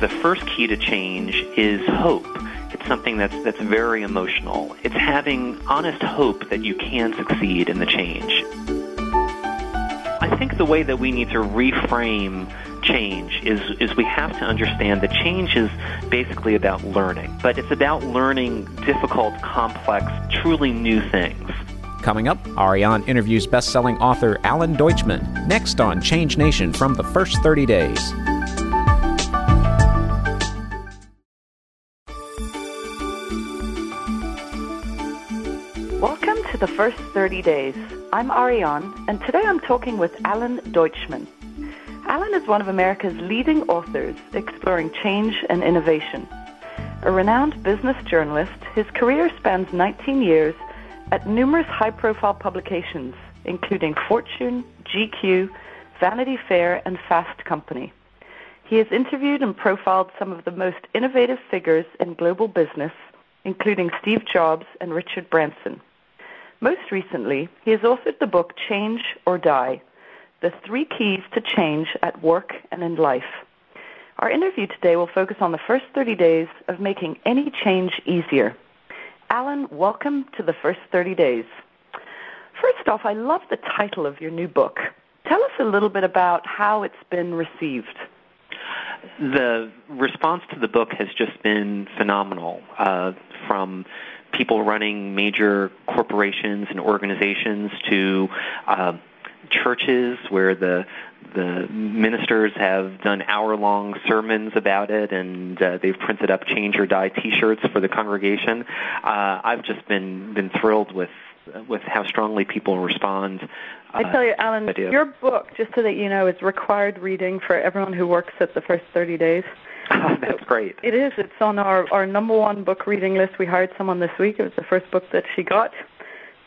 the first key to change is hope. It's something that's that's very emotional. It's having honest hope that you can succeed in the change. I think the way that we need to reframe change is is we have to understand that change is basically about learning, but it's about learning difficult, complex, truly new things. Coming up, Ariane interviews best-selling author Alan Deutschman next on Change Nation from the first 30 days. The first 30 days. I'm Ariane, and today I'm talking with Alan Deutschman. Alan is one of America's leading authors exploring change and innovation. A renowned business journalist, his career spans 19 years at numerous high profile publications, including Fortune, GQ, Vanity Fair, and Fast Company. He has interviewed and profiled some of the most innovative figures in global business, including Steve Jobs and Richard Branson. Most recently, he has authored the book Change or Die The Three Keys to Change at Work and in Life. Our interview today will focus on the first 30 days of making any change easier. Alan, welcome to the first 30 days. First off, I love the title of your new book. Tell us a little bit about how it's been received. The response to the book has just been phenomenal uh, from people running major corporations and organizations to uh, churches where the the ministers have done hour-long sermons about it, and uh, they've printed up "Change or Die" T-shirts for the congregation. Uh, I've just been been thrilled with with how strongly people respond. I tell you, Alan, your book, just so that you know, is required reading for everyone who works at the first 30 days. That's great. It is. It's on our, our number one book reading list. We hired someone this week. It was the first book that she got.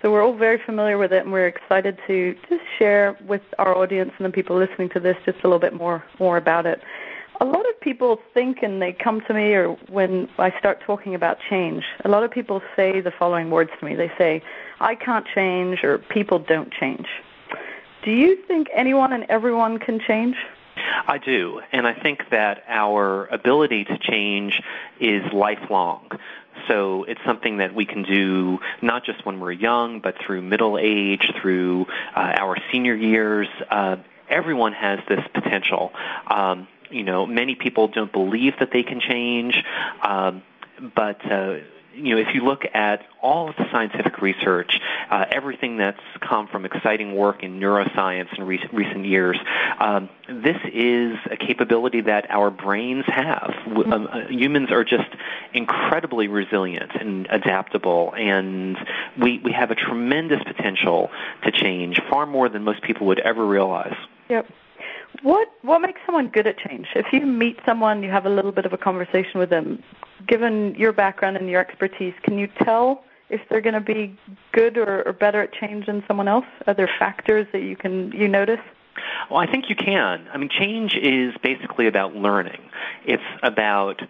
So we're all very familiar with it, and we're excited to just share with our audience and the people listening to this just a little bit more more about it. A lot of people think, and they come to me, or when I start talking about change, a lot of people say the following words to me. They say, "I can't change," or "People don't change." Do you think anyone and everyone can change? I do, and I think that our ability to change is lifelong. So it's something that we can do not just when we're young, but through middle age, through uh, our senior years. Uh, everyone has this potential. Um, you know, many people don't believe that they can change, um, but uh, you know, if you look at all of the scientific research, uh, everything that's come from exciting work in neuroscience in re- recent years, um, this is a capability that our brains have. Um, uh, humans are just incredibly resilient and adaptable, and we, we have a tremendous potential to change, far more than most people would ever realize. Yep. What what makes someone good at change? If you meet someone, you have a little bit of a conversation with them. Given your background and your expertise, can you tell if they're going to be good or, or better at change than someone else? Are there factors that you can you notice? Well, I think you can. I mean, change is basically about learning. It's about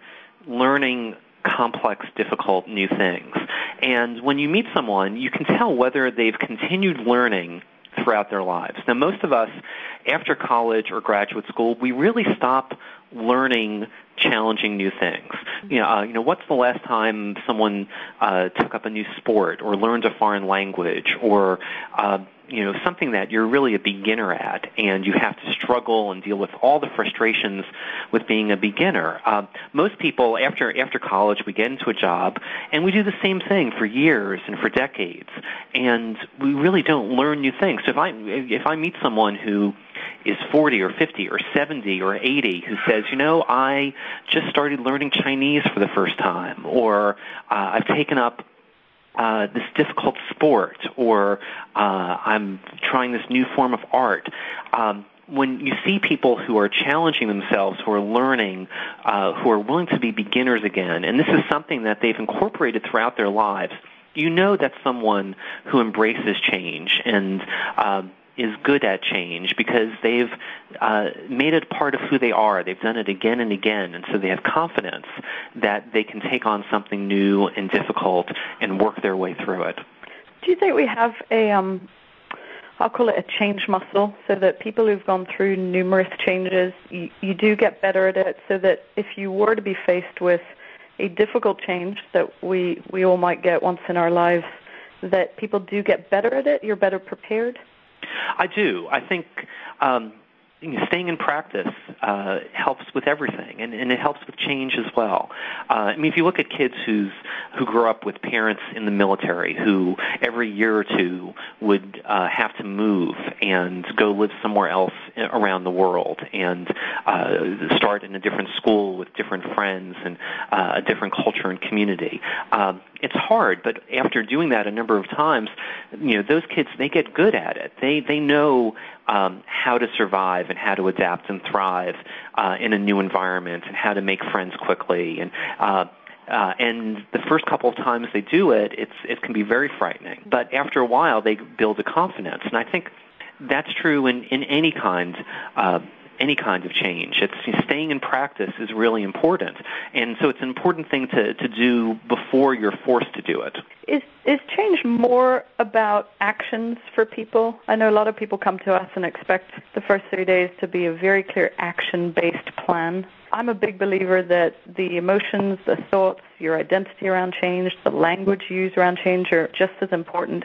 learning complex, difficult new things. And when you meet someone, you can tell whether they've continued learning throughout their lives. Now, most of us, after college or graduate school, we really stop learning challenging new things. You know, uh, you know, what's the last time someone uh, took up a new sport or learned a foreign language or uh, you know something that you're really a beginner at and you have to struggle and deal with all the frustrations with being a beginner. Uh, most people after after college we get into a job and we do the same thing for years and for decades and we really don't learn new things. So if i if i meet someone who is 40 or 50 or 70 or 80 who says, you know, I just started learning Chinese for the first time, or uh, I've taken up uh, this difficult sport, or uh, I'm trying this new form of art. Um, when you see people who are challenging themselves, who are learning, uh, who are willing to be beginners again, and this is something that they've incorporated throughout their lives, you know that's someone who embraces change and uh, is good at change because they've uh, made it part of who they are. They've done it again and again, and so they have confidence that they can take on something new and difficult and work their way through it. Do you think we have a um, I'll call it a change muscle, so that people who've gone through numerous changes, you, you do get better at it, so that if you were to be faced with a difficult change that we, we all might get once in our lives, that people do get better at it, you're better prepared? I do. I think um, you know, staying in practice uh, helps with everything, and, and it helps with change as well. Uh, I mean, if you look at kids who's who grow up with parents in the military, who every year or two would uh, have to move and go live somewhere else around the world, and uh, start in a different school with different friends and uh, a different culture and community. Um, it's hard, but after doing that a number of times, you know, those kids they get good at it. They they know um, how to survive and how to adapt and thrive uh, in a new environment and how to make friends quickly and uh, uh, and the first couple of times they do it, it's it can be very frightening. But after a while, they build a confidence, and I think that's true in in any kind uh, any kind of change. It's staying in practice is really important, and so it's an important thing to, to do before you're forced to do it. Is is change more about actions for people? I know a lot of people come to us and expect the first three days to be a very clear action-based plan. I'm a big believer that the emotions, the thoughts, your identity around change, the language you use around change are just as important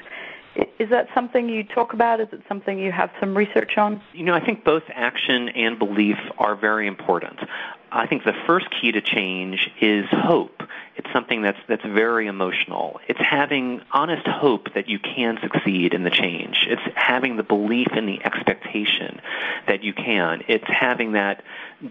is that something you talk about? Is it something you have some research on? You know, I think both action and belief are very important. I think the first key to change is hope. It's something that's that's very emotional. It's having honest hope that you can succeed in the change. It's having the belief and the expectation that you can. It's having that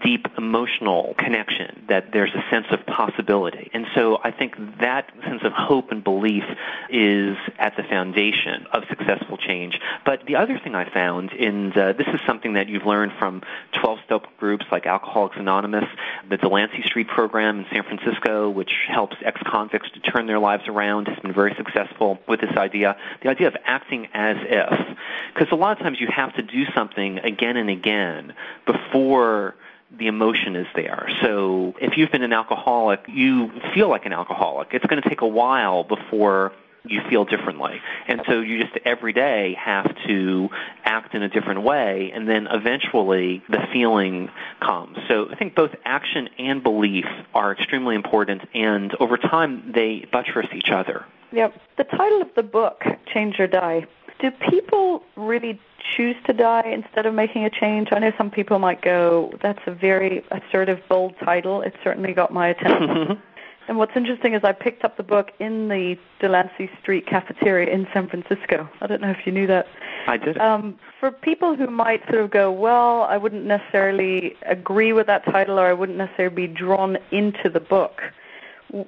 deep emotional connection that there's a sense of possibility. And so I think that sense of hope and belief is at the foundation of successful change. But the other thing I found, and this is something that you've learned from 12-step groups like Alcoholics Anonymous, the Delancey Street program in San Francisco, which helps ex-convicts to turn their lives around, has been very successful with this idea. The idea of acting as if. Because a lot of times you have to do something again and again before the emotion is there. So if you've been an alcoholic, you feel like an alcoholic. It's going to take a while before you feel differently. And so you just every day have to act in a different way, and then eventually the feeling comes. So I think both action and belief are extremely important, and over time they buttress each other. Yep. The title of the book, Change or Die, do people really choose to die instead of making a change? I know some people might go, that's a very assertive, bold title. It certainly got my attention. And what's interesting is I picked up the book in the Delancey Street cafeteria in San Francisco. I don't know if you knew that. I did. Um, for people who might sort of go, well, I wouldn't necessarily agree with that title or I wouldn't necessarily be drawn into the book,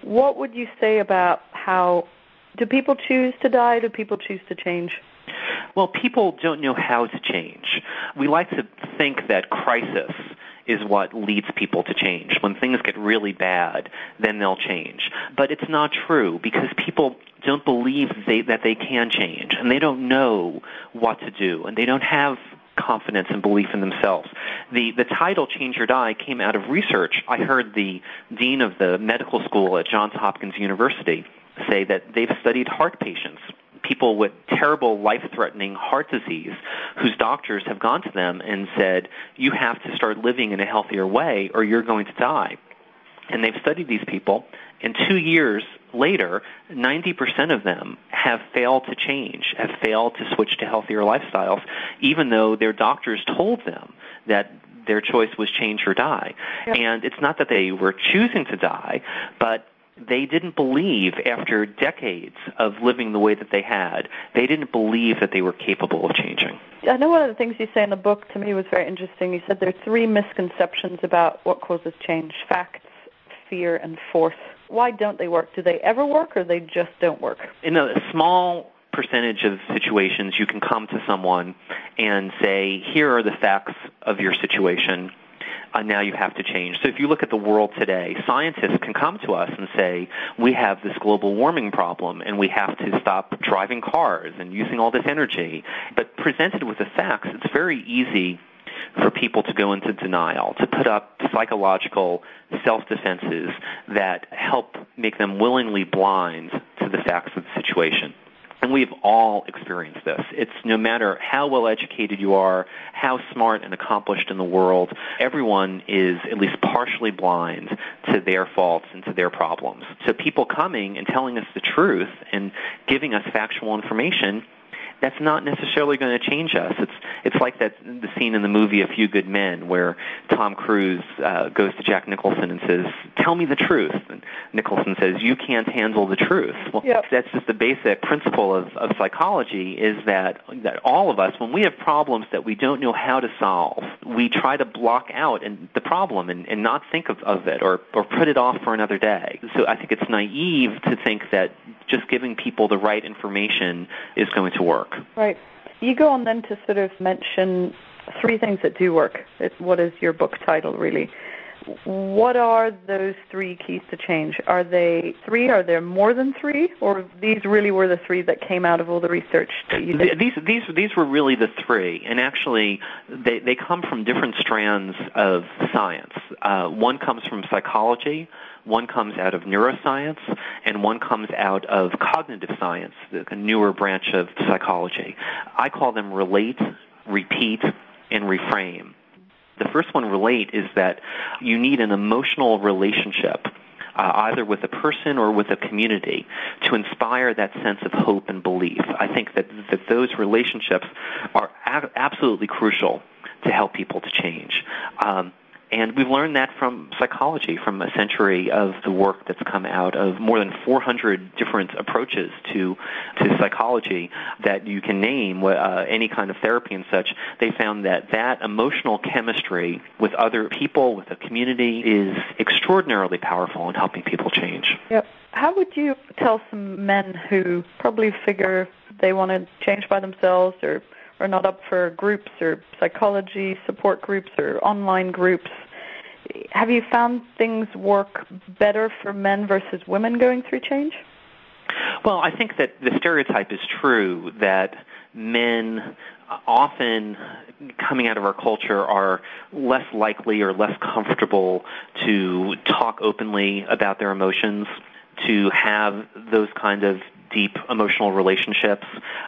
what would you say about how do people choose to die? Do people choose to change? Well, people don't know how to change. We like to think that crisis is what leads people to change. When things get really bad, then they'll change. But it's not true because people don't believe they, that they can change and they don't know what to do and they don't have confidence and belief in themselves. The the title Change or Die came out of research. I heard the dean of the medical school at Johns Hopkins University say that they've studied heart patients people with terrible life-threatening heart disease whose doctors have gone to them and said, you have to start living in a healthier way or you're going to die. And they've studied these people, and two years later, 90% of them have failed to change, have failed to switch to healthier lifestyles, even though their doctors told them that their choice was change or die. Yep. And it's not that they were choosing to die, but they didn't believe after decades of living the way that they had, they didn't believe that they were capable of changing. I know one of the things you say in the book to me was very interesting. You said there are three misconceptions about what causes change facts, fear, and force. Why don't they work? Do they ever work or they just don't work? In a small percentage of situations, you can come to someone and say, here are the facts of your situation uh, now you have to change. So if you look at the world today, scientists can come to us and say, we have this global warming problem and we have to stop driving cars and using all this energy. But presented with the facts, it's very easy for people to go into denial, to put up psychological self-defenses that help make them willingly blind to the facts of the situation. And we've all experienced this. It's no matter how well educated you are, how smart and accomplished in the world, everyone is at least partially blind to their faults and to their problems. So people coming and telling us the truth and giving us factual information that's not necessarily going to change us. It's it's like that the scene in the movie A Few Good Men where Tom Cruise uh, goes to Jack Nicholson and says, "Tell me the truth." And Nicholson says, "You can't handle the truth." Well, yep. that's just the basic principle of, of psychology is that that all of us, when we have problems that we don't know how to solve, we try to block out and the problem and, and not think of, of it or or put it off for another day. So I think it's naive to think that just giving people the right information is going to work. Right. You go on then to sort of mention three things that do work. It's, what is your book title, really? What are those three keys to change? Are they three? Are there more than three? Or these really were the three that came out of all the research that you did? These, these, these were really the three. And actually, they, they come from different strands of science. Uh, one comes from psychology, one comes out of neuroscience, and one comes out of cognitive science, the newer branch of psychology. I call them relate, repeat, and reframe. The first one, relate, is that you need an emotional relationship uh, either with a person or with a community to inspire that sense of hope and belief. I think that, that those relationships are a- absolutely crucial to help people to change. Um, and we've learned that from psychology, from a century of the work that's come out of more than 400 different approaches to to psychology that you can name, uh, any kind of therapy and such. They found that that emotional chemistry with other people, with a community, is extraordinarily powerful in helping people change. Yep. How would you tell some men who probably figure they want to change by themselves or are not up for groups or psychology support groups or online groups. Have you found things work better for men versus women going through change? Well, I think that the stereotype is true that men often coming out of our culture are less likely or less comfortable to talk openly about their emotions, to have those kind of deep emotional relationships.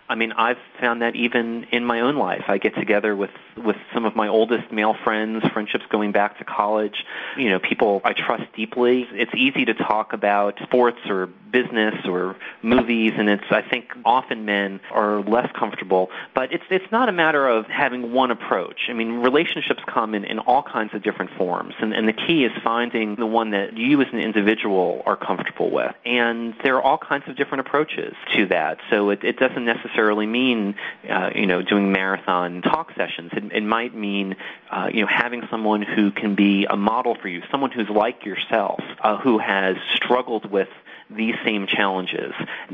I mean, I've found that even in my own life. I get together with with some of my oldest male friends, friendships going back to college. You know, people I trust deeply. It's easy to talk about sports or business or movies, and it's I think often men are less comfortable. But it's it's not a matter of having one approach. I mean, relationships come in in all kinds of different forms, and and the key is finding the one that you as an individual are comfortable with. And there are all kinds of different approaches approaches to that. So it, it doesn't necessarily mean, uh, you know, doing marathon talk sessions. It, it might mean, uh, you know, having someone who can be a model for you, someone who's like yourself, uh, who has struggled with these same challenges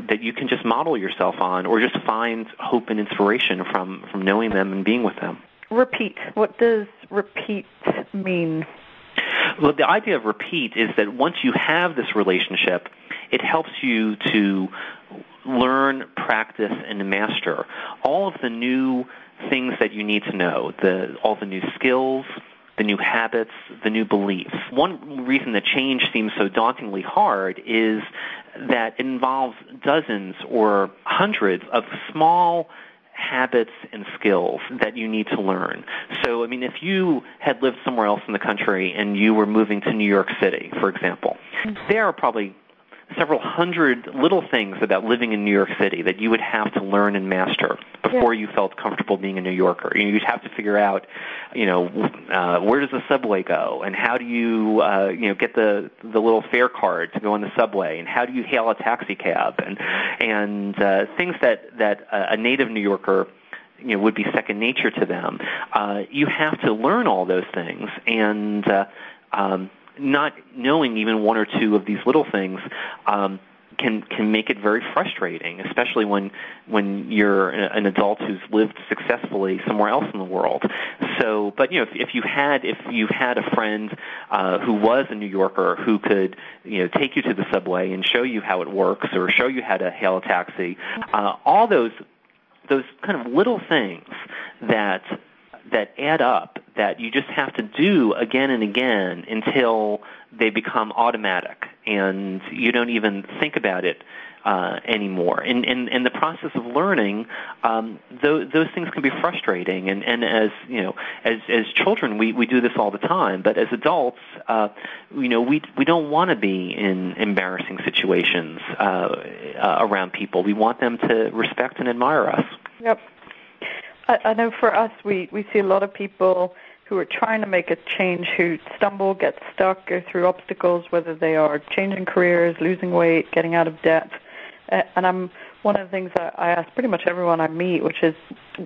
that you can just model yourself on or just find hope and inspiration from, from knowing them and being with them. Repeat. What does repeat mean? Well, the idea of repeat is that once you have this relationship, it helps you to learn, practice, and master all of the new things that you need to know, the, all the new skills, the new habits, the new beliefs. One reason that change seems so dauntingly hard is that it involves dozens or hundreds of small habits and skills that you need to learn. So, I mean, if you had lived somewhere else in the country and you were moving to New York City, for example, mm-hmm. there are probably several hundred little things about living in New York City that you would have to learn and master before yeah. you felt comfortable being a New Yorker. You'd have to figure out, you know, uh, where does the subway go, and how do you, uh, you know, get the the little fare card to go on the subway, and how do you hail a taxi cab, and and uh, things that that a native New Yorker you know would be second nature to them. Uh, you have to learn all those things, and uh, um, not knowing even one or two of these little things um, can can make it very frustrating, especially when when you're an adult who's lived successfully somewhere else in the world. So, but you know, if, if you had if you had a friend uh, who was a New Yorker who could you know take you to the subway and show you how it works or show you how to hail a taxi, uh, all those those kind of little things that that add up that you just have to do again and again until they become automatic and you don't even think about it uh, anymore. And in, in the process of learning, um, those, those things can be frustrating. And, and as you know, as as children, we, we do this all the time. But as adults, uh, you know, we we don't want to be in embarrassing situations uh, uh, around people. We want them to respect and admire us. Yep. I, I know for us, we we see a lot of people who are trying to make a change who stumble, get stuck, go through obstacles, whether they are changing careers, losing weight, getting out of debt. Uh, and I'm one of the things that I ask pretty much everyone I meet, which is,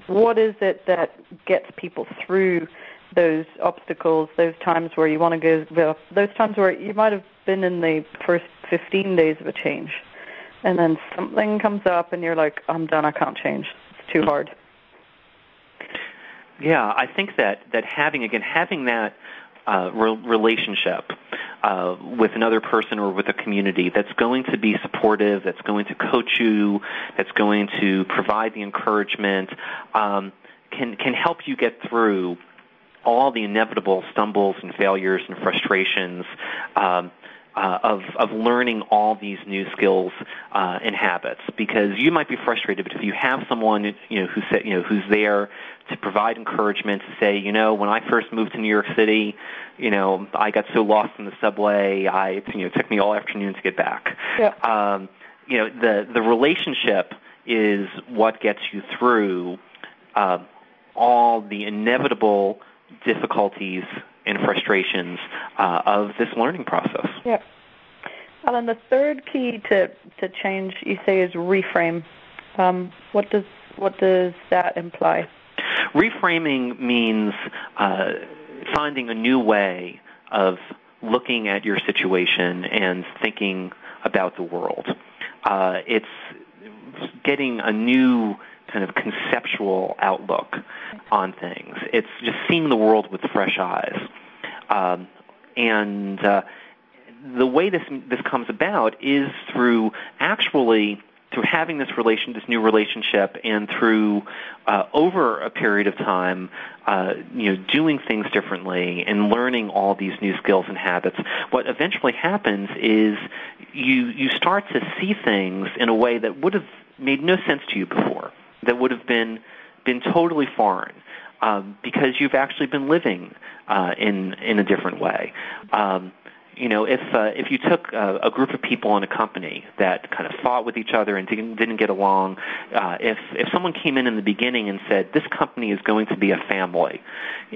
what is it that gets people through those obstacles, those times where you want to go, those times where you might have been in the first 15 days of a change, and then something comes up and you're like, I'm done, I can't change, it's too hard. Yeah, I think that that having again having that uh, re- relationship uh, with another person or with a community that's going to be supportive, that's going to coach you, that's going to provide the encouragement, um, can can help you get through all the inevitable stumbles and failures and frustrations um, uh, of of learning all these new skills uh, and habits. Because you might be frustrated, but if you have someone you know who said you know who's there to provide encouragement to say, you know, when I first moved to New York City, you know, I got so lost in the subway, I you know it took me all afternoon to get back. Yeah. Um, you know, the the relationship is what gets you through uh, all the inevitable difficulties and frustrations uh, of this learning process. Yeah. Alan, the third key to, to change, you say, is reframe. Um, what does what does that imply? Reframing means uh, finding a new way of looking at your situation and thinking about the world. Uh, it's getting a new kind of conceptual outlook on things. It's just seeing the world with fresh eyes. Um, and uh, the way this this comes about is through actually through having this relation, this new relationship, and through uh, over a period of time, uh, you know, doing things differently and learning all these new skills and habits. What eventually happens is you you start to see things in a way that would have made no sense to you before that would have been been totally foreign um, because you've actually been living uh, in in a different way. Um, you know, if uh, if you took a, a group of people in a company that kind of fought with each other and didn't didn't get along, uh, if if someone came in in the beginning and said this company is going to be a family,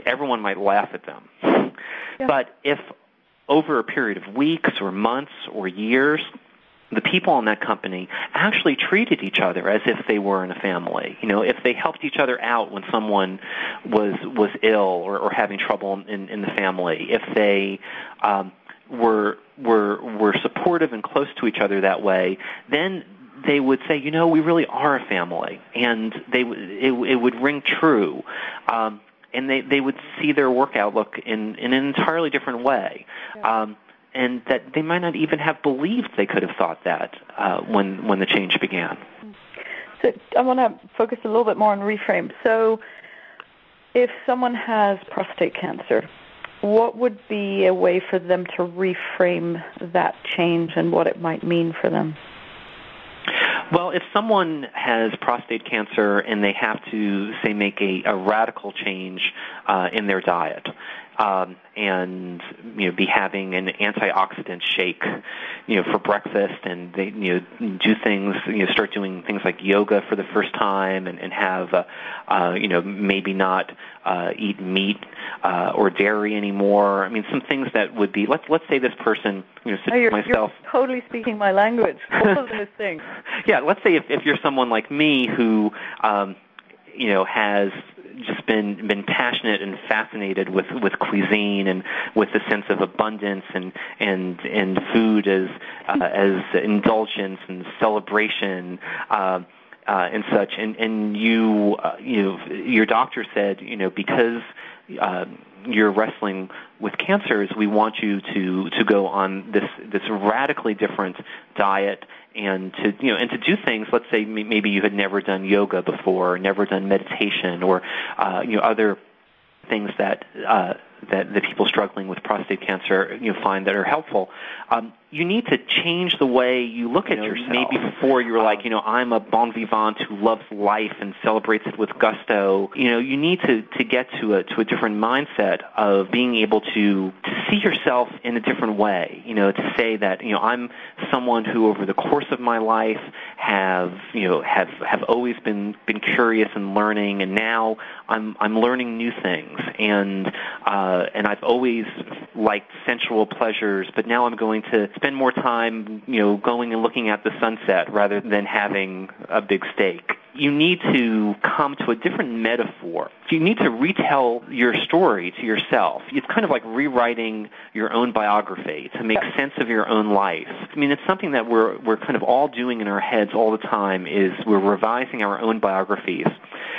everyone might laugh at them. Yeah. But if over a period of weeks or months or years, the people in that company actually treated each other as if they were in a family. You know, if they helped each other out when someone was was ill or, or having trouble in, in the family, if they um, were were were supportive and close to each other that way, then they would say, you know, we really are a family, and they it, it would ring true. Um, and they, they would see their work outlook in, in an entirely different way. Yeah. Um, and that they might not even have believed they could have thought that uh, when when the change began. So I want to focus a little bit more on reframe. So, if someone has prostate cancer, what would be a way for them to reframe that change and what it might mean for them? Well, if someone has prostate cancer and they have to, say, make a, a radical change uh, in their diet, um, and you know be having an antioxidant shake, you know, for breakfast, and they you know do things, you know, start doing things like yoga for the first time, and, and have uh, uh, you know maybe not uh, eat meat uh, or dairy anymore. I mean, some things that would be let's let's say this person, you know, oh, you're, myself. You're totally speaking my language. All of those things. yeah, let's say if if you're someone like me who um, you know has just been been passionate and fascinated with with cuisine and with the sense of abundance and and and food as uh, as indulgence and celebration. Uh, uh, and such, and and you, uh, you your doctor said, you know, because uh, you're wrestling with cancers, we want you to to go on this this radically different diet and to you know and to do things let's say maybe you had never done yoga before never done meditation or uh, you know other things that uh, that the people struggling with prostate cancer you know, find that are helpful. Um, you need to change the way you look at you know, yourself. Maybe before you were like, you know, I'm a bon vivant who loves life and celebrates it with gusto. You know, you need to, to get to a to a different mindset of being able to to see yourself in a different way. You know, to say that you know I'm someone who over the course of my life have you know have have always been been curious and learning, and now I'm I'm learning new things, and uh, Uh, and I've always liked sensual pleasures, but now I'm going to spend more time, you know, going and looking at the sunset rather than having a big steak. You need to come to a different metaphor. You need to retell your story to yourself. It's kind of like rewriting your own biography to make sense of your own life. I mean, it's something that we're we're kind of all doing in our heads all the time. Is we're revising our own biographies.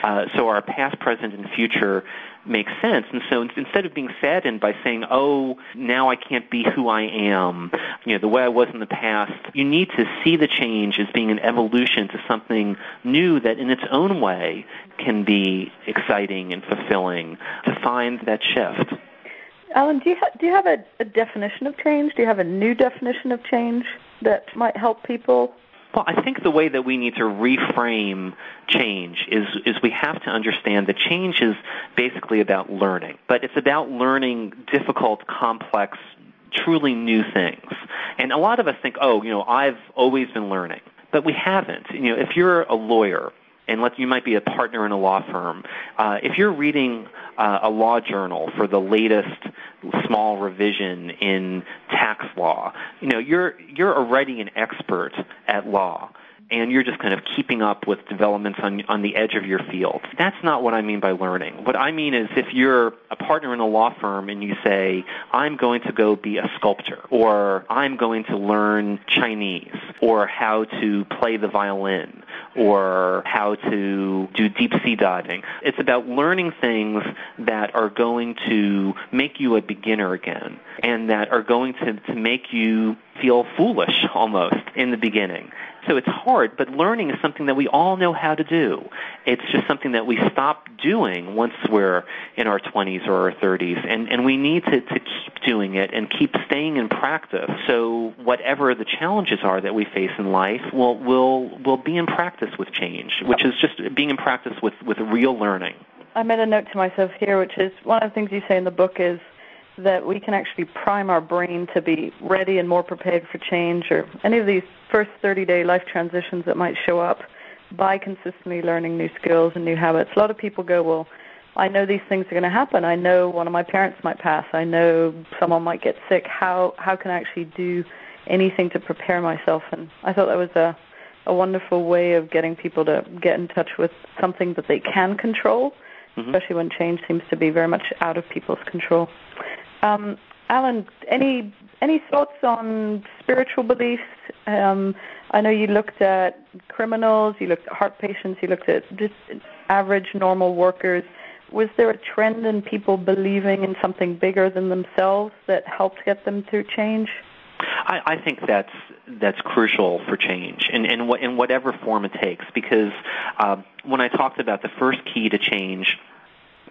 Uh, so our past, present, and future makes sense. And so instead of being saddened by saying, "Oh, now I can't be who I am," you know, the way I was in the past, you need to see the change as being an evolution to something new that, in its own way, can be exciting and fulfilling. To find that shift. Alan, do you ha- do you have a, a definition of change? Do you have a new definition of change that might help people well, I think the way that we need to reframe change is is we have to understand that change is basically about learning, but it's about learning difficult, complex, truly new things. And a lot of us think, oh, you know, I've always been learning, but we haven't. You know, if you're a lawyer and let you might be a partner in a law firm. Uh, if you're reading uh, a law journal for the latest small revision in tax law, you know you're you're already an expert at law and you're just kind of keeping up with developments on on the edge of your field. That's not what I mean by learning. What I mean is if you're a partner in a law firm and you say, "I'm going to go be a sculptor," or "I'm going to learn Chinese," or how to play the violin, or how to do deep sea diving. It's about learning things that are going to make you a beginner again and that are going to, to make you feel foolish almost in the beginning. So it's hard, but learning is something that we all know how to do. It's just something that we stop doing once we're in our 20s or our 30s, and, and we need to, to keep doing it and keep staying in practice. So whatever the challenges are that we face in life, we'll, we'll, we'll be in practice with change, which is just being in practice with, with real learning. I made a note to myself here, which is one of the things you say in the book is that we can actually prime our brain to be ready and more prepared for change or any of these first 30 day life transitions that might show up by consistently learning new skills and new habits. A lot of people go, well, I know these things are going to happen. I know one of my parents might pass. I know someone might get sick. How how can I actually do anything to prepare myself? And I thought that was a a wonderful way of getting people to get in touch with something that they can control, mm-hmm. especially when change seems to be very much out of people's control. Um, Alan, any any thoughts on spiritual beliefs? Um, I know you looked at criminals, you looked at heart patients, you looked at just average normal workers. Was there a trend in people believing in something bigger than themselves that helped get them through change? I, I think that's that's crucial for change, in in, in whatever form it takes. Because uh, when I talked about the first key to change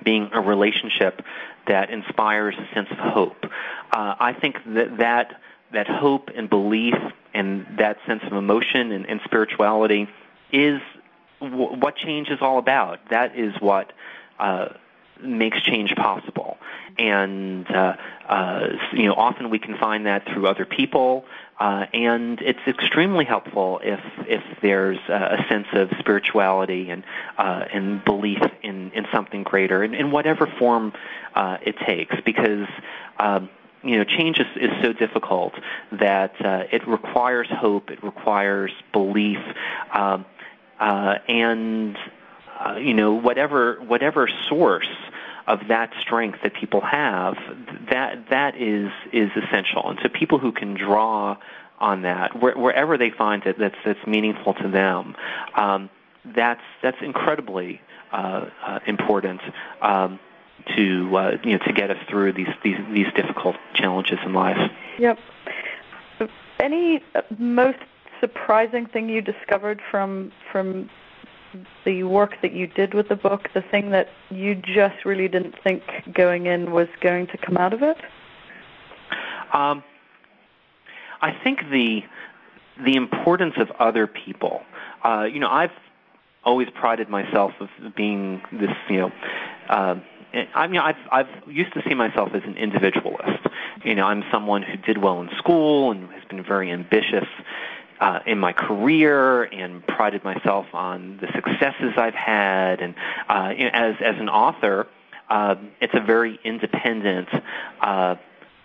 being a relationship that inspires a sense of hope. Uh, I think that that that hope and belief and that sense of emotion and, and spirituality is w- what change is all about. That is what uh, makes change possible. And uh, uh, you know, often we can find that through other people, uh, and it's extremely helpful if if there's a sense of spirituality and uh, and belief in in something greater, in, in whatever form uh, it takes, because. Um, you know, change is, is so difficult that uh, it requires hope, it requires belief, um, and uh, you know, whatever whatever source of that strength that people have, that that is is essential. And so people who can draw on that, where, wherever they find it that's that's meaningful to them, um, that's that's incredibly uh, uh, important. Um, to uh, you know to get us through these these these difficult challenges in life. Yep. Any uh, most surprising thing you discovered from from the work that you did with the book, the thing that you just really didn't think going in was going to come out of it? Um, I think the the importance of other people. Uh, you know, I've always prided myself of being this, you know, uh, I mean, I've I've used to see myself as an individualist. You know, I'm someone who did well in school and has been very ambitious uh, in my career and prided myself on the successes I've had. And uh, as as an author, uh, it's a very independent. Uh,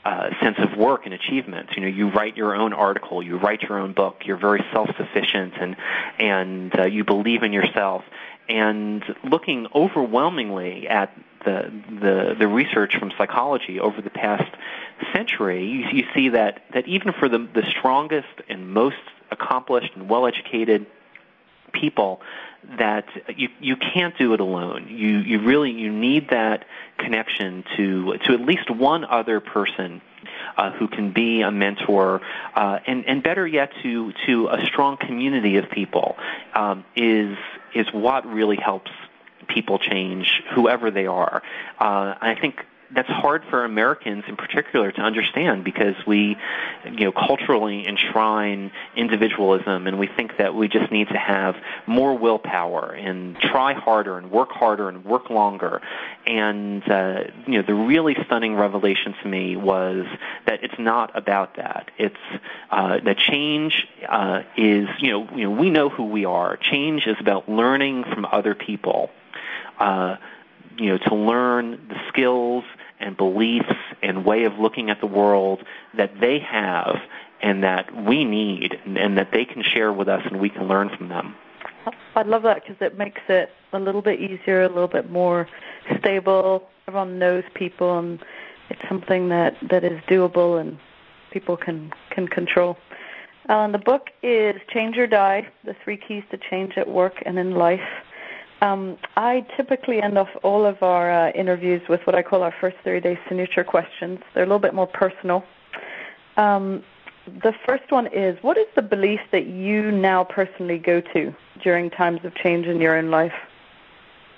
uh, sense of work and achievement. You know, you write your own article, you write your own book. You're very self-sufficient, and and uh, you believe in yourself. And looking overwhelmingly at the the the research from psychology over the past century, you, you see that that even for the the strongest and most accomplished and well-educated people that you you can't do it alone. You you really you need that connection to to at least one other person uh, who can be a mentor, uh, and and better yet to to a strong community of people um, is is what really helps people change, whoever they are. Uh, I think that's hard for Americans in particular to understand because we, you know, culturally enshrine individualism and we think that we just need to have more willpower and try harder and work harder and work longer. And, uh, you know, the really stunning revelation to me was that it's not about that. It's, uh, that change, uh, is, you know, you know, we know who we are. Change is about learning from other people. Uh, you know, to learn the skills and beliefs and way of looking at the world that they have and that we need and that they can share with us and we can learn from them. I love that because it makes it a little bit easier, a little bit more stable. Everyone knows people, and it's something that, that is doable and people can can control. Uh, the book is Change or Die: The Three Keys to Change at Work and in Life. Um, I typically end off all of our uh, interviews with what I call our first 30 day signature questions. They're a little bit more personal. Um, the first one is What is the belief that you now personally go to during times of change in your own life?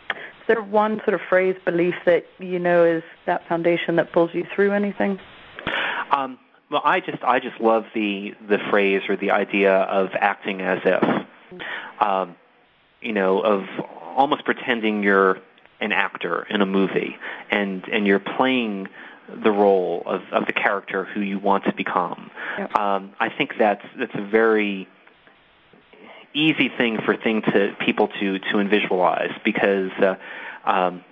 Is there one sort of phrase, belief that you know is that foundation that pulls you through anything? Um, well, I just I just love the the phrase or the idea of acting as if, um, you know, of almost pretending you're an actor in a movie and and you're playing the role of, of the character who you want to become. Yep. Um, I think that's that's a very easy thing for thing to people to to visualize because uh, um,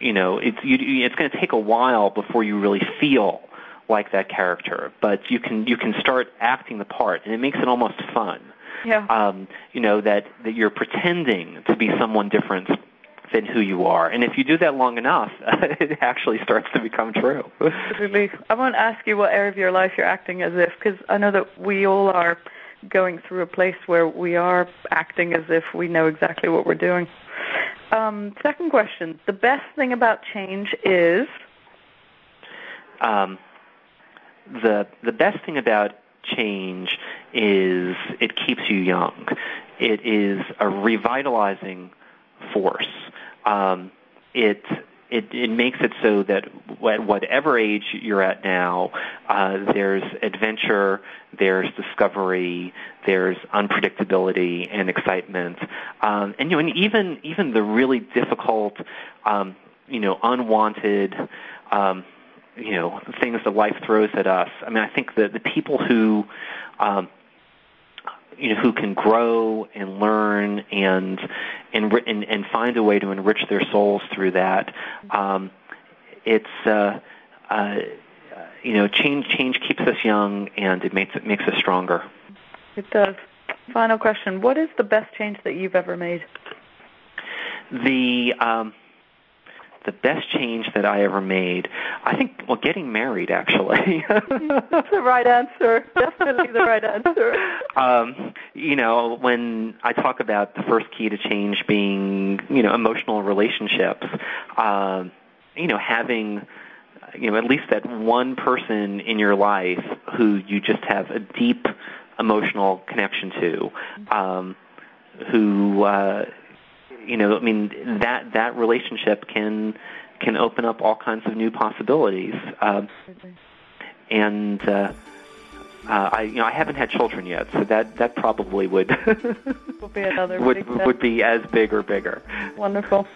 you know it's you, it's going to take a while before you really feel like that character, but you can you can start acting the part, and it makes it almost fun. Yeah. Um, you know that that you're pretending to be someone different than who you are, and if you do that long enough, it actually starts to become true. Absolutely. I want to ask you what area of your life you're acting as if, because I know that we all are going through a place where we are acting as if we know exactly what we're doing. Um, second question: the best thing about change is. Um, the the best thing about change is it keeps you young. It is a revitalizing force. Um, it it, it makes it so that at whatever age you're at now, uh, there's adventure, there's discovery, there's unpredictability and excitement, um, and you know, and even even the really difficult, um, you know, unwanted. Um, you know things that life throws at us. I mean, I think that the people who um, you know who can grow and learn and and and, and find a way to enrich their souls through that. Um, it's uh, uh, you know change change keeps us young and it makes it makes us stronger. It does. Final question: What is the best change that you've ever made? The um, the best change that I ever made. I think, well, getting married actually. That's the right answer. Definitely the right answer. Um, you know, when I talk about the first key to change being, you know, emotional relationships, um, you know, having you know at least that one person in your life who you just have a deep emotional connection to um who uh you know, I mean that that relationship can can open up all kinds of new possibilities. Uh, and uh, uh, I, you know, I haven't had children yet, so that that probably would would be another would would be as big or bigger. Wonderful,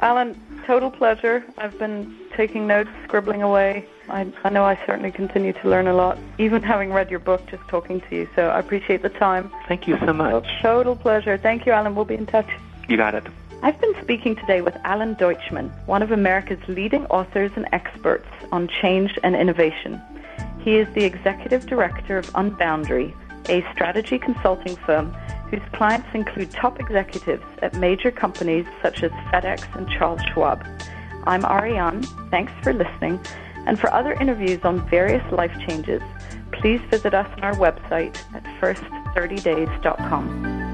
Alan. Total pleasure. I've been taking notes, scribbling away. I, I know I certainly continue to learn a lot, even having read your book, just talking to you. So I appreciate the time. Thank you so much. Total pleasure. Thank you, Alan. We'll be in touch. You got it. I've been speaking today with Alan Deutschman, one of America's leading authors and experts on change and innovation. He is the executive director of Unboundary, a strategy consulting firm whose clients include top executives at major companies such as FedEx and Charles Schwab. I'm Ariane. Thanks for listening. And for other interviews on various life changes, please visit us on our website at first30days.com.